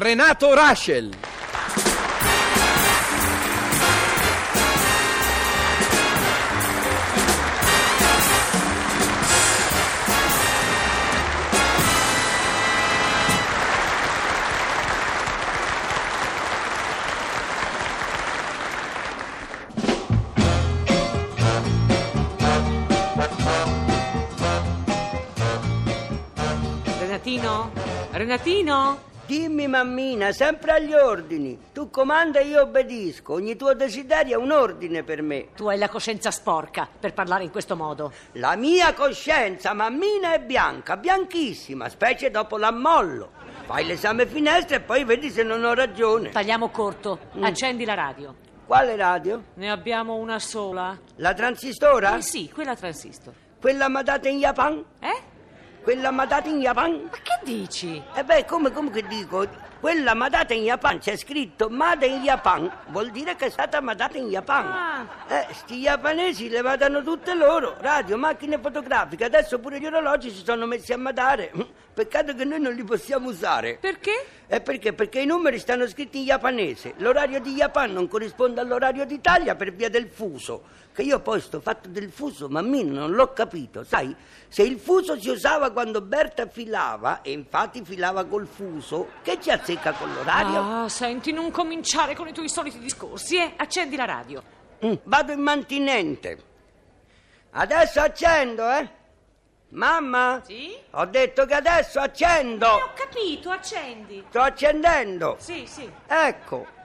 Renato Raschel. Renatino? Renatino? Dimmi mammina, sempre agli ordini. Tu comanda e io obbedisco. Ogni tuo desiderio è un ordine per me. Tu hai la coscienza sporca per parlare in questo modo. La mia coscienza, mammina, è bianca, bianchissima, specie dopo l'ammollo. Fai l'esame finestra e poi vedi se non ho ragione. Tagliamo corto. Mm. Accendi la radio. Quale radio? Ne abbiamo una sola? La transistora? Eh sì, quella transistor. Quella m'ha data in Japan? Eh? Quella m'ha data in Japan? Ma che dici? E beh, come, come che dico? Quella m'ha data in Japan, c'è scritto Made in Japan, vuol dire che è stata mandata in Japan. Ah. Eh, sti japanesi le vadano tutte loro, radio, macchine fotografiche, adesso pure gli orologi si sono messi a madare. Peccato che noi non li possiamo usare. Perché? E perché? Perché i numeri stanno scritti in japanese. L'orario di Japan non corrisponde all'orario d'Italia per via del fuso. Che io poi sto fatto del fuso, mammina, non l'ho capito. Sai, se il fuso si usava quando Berta filava, e infatti filava col fuso, che ci azzecca con l'orario? Ah, senti, non cominciare con i tuoi soliti discorsi, eh? Accendi la radio. Mm, vado in mantinente. Adesso accendo, eh? Mamma? Sì? Ho detto che adesso accendo. Eh, ho capito, accendi. Sto accendendo. Sì, sì. Ecco.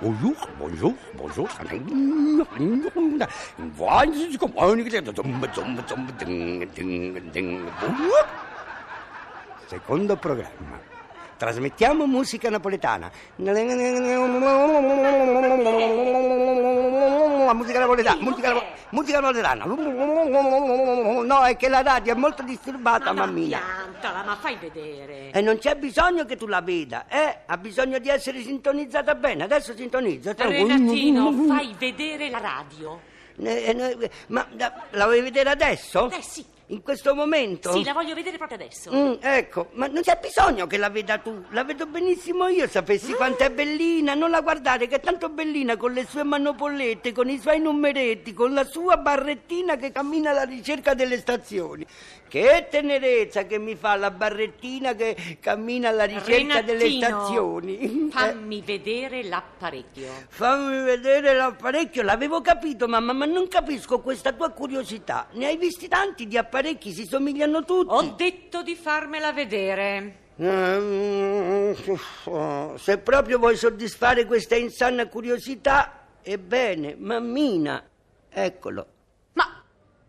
Bonjour, bonjour, bonjour. Secondo programma. Trasmettiamo musica napoletana. Musica napoletana, musica, napo- musica napoletana. No, è che la radio è molto disturbata, Ma mammina. piantala, ma fai vedere. E non c'è bisogno che tu la veda, eh? Ha bisogno di essere sintonizzata bene. Adesso sintonizza. Renatino, fai vedere la radio. Eh, eh, Ma la vuoi vedere adesso? Eh sì, In questo momento? sì, la voglio vedere proprio adesso. Mm, ecco, ma non c'è bisogno che la veda tu, la vedo benissimo io, sapessi quanto è bellina, non la guardare che è tanto bellina con le sue manopollette, con i suoi numeretti, con la sua barrettina che cammina alla ricerca delle stazioni. Che tenerezza che mi fa la barrettina che cammina alla ricerca delle Renatino, stazioni. Eh, Fammi vedere l'apparecchio. fammi vedere l'apparecchio, l'avevo capito mamma, ma non capisco questa tua curiosità. Ne hai visti tanti di apparecchi, si somigliano tutti. Ho detto di farmela vedere. Mm, Se proprio vuoi soddisfare questa insana curiosità, ebbene, mammina, eccolo. Ma,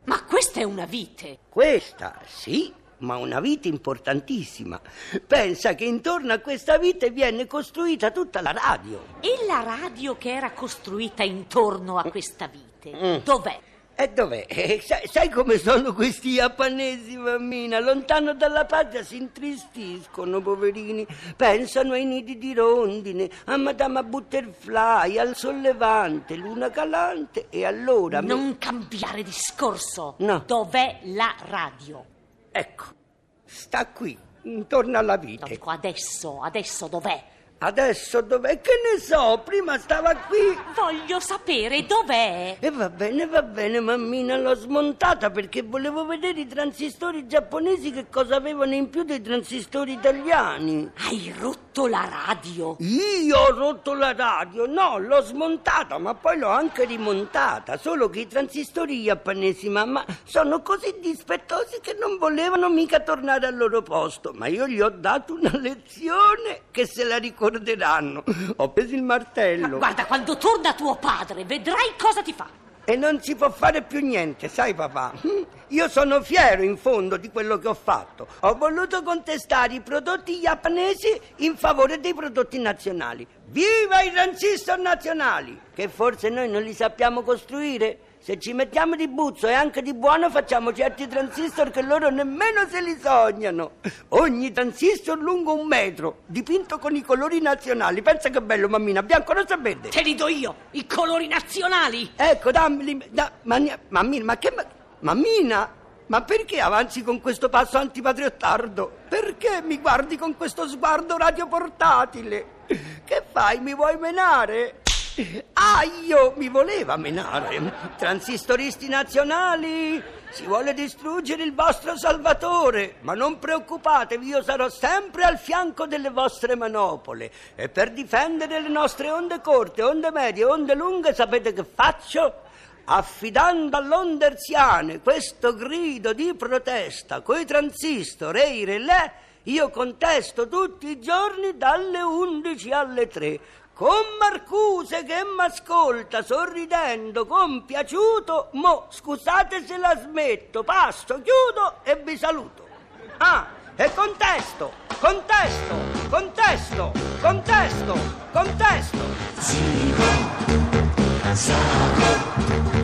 ma questa è una vite. Questa, sì, ma una vite importantissima. Pensa che intorno a questa vite viene costruita tutta la radio. E la radio che era costruita intorno a questa vite, Mm. dov'è? E dov'è? Eh, sai, sai come sono questi japanesi, mammina? Lontano dalla patria si intristiscono, poverini. Pensano ai nidi di rondine, a Madama Butterfly, al sollevante, luna calante. E allora... mi- Non cambiare discorso. No. Dov'è la radio? Ecco, sta qui, intorno alla No, vite. dico adesso, adesso dov'è? Adesso dov'è? Che ne so, prima stava qui. Voglio sapere dov'è. E va bene, va bene, mammina, l'ho smontata perché volevo vedere i transistori giapponesi che cosa avevano in più dei transistori italiani. Hai rotto la radio. Io ho rotto la radio, no, l'ho smontata, ma poi l'ho anche rimontata. Solo che i transistori japonesi, mamma, sono così dispettosi che non volevano mica tornare al loro posto. Ma io gli ho dato una lezione che se la ricorderanno. Ho preso il martello. Guarda, quando torna tuo padre, vedrai cosa ti fa. E non si può fare più niente, sai papà? Io sono fiero in fondo di quello che ho fatto. Ho voluto contestare i prodotti japonesi in favore dei prodotti nazionali. Viva i transistor nazionali! Che forse noi non li sappiamo costruire? Se ci mettiamo di buzzo e anche di buono facciamo certi transistor che loro nemmeno se li sognano. Ogni transistor lungo un metro, dipinto con i colori nazionali. Pensa che bello, mammina, bianco, rosa e verde. Te li do io, i colori nazionali. Ecco, dammeli. Da, ma, mammina, ma che. Ma, Mammina, ma perché avanzi con questo passo antipatriottardo? Perché mi guardi con questo sguardo radioportatile? Che fai? Mi vuoi menare? Ah, io mi voleva menare. Transistoristi nazionali, si vuole distruggere il vostro salvatore, ma non preoccupatevi, io sarò sempre al fianco delle vostre manopole. E per difendere le nostre onde corte, onde medie, onde lunghe, sapete che faccio? affidando all'onde erziane questo grido di protesta coi transistor e i relè, io contesto tutti i giorni dalle 11 alle 3 con Marcuse che m'ascolta sorridendo, compiaciuto, mo scusate se la smetto, passo, chiudo e vi saluto. Ah, e contesto, contesto, contesto, contesto, contesto. Zico, Zago.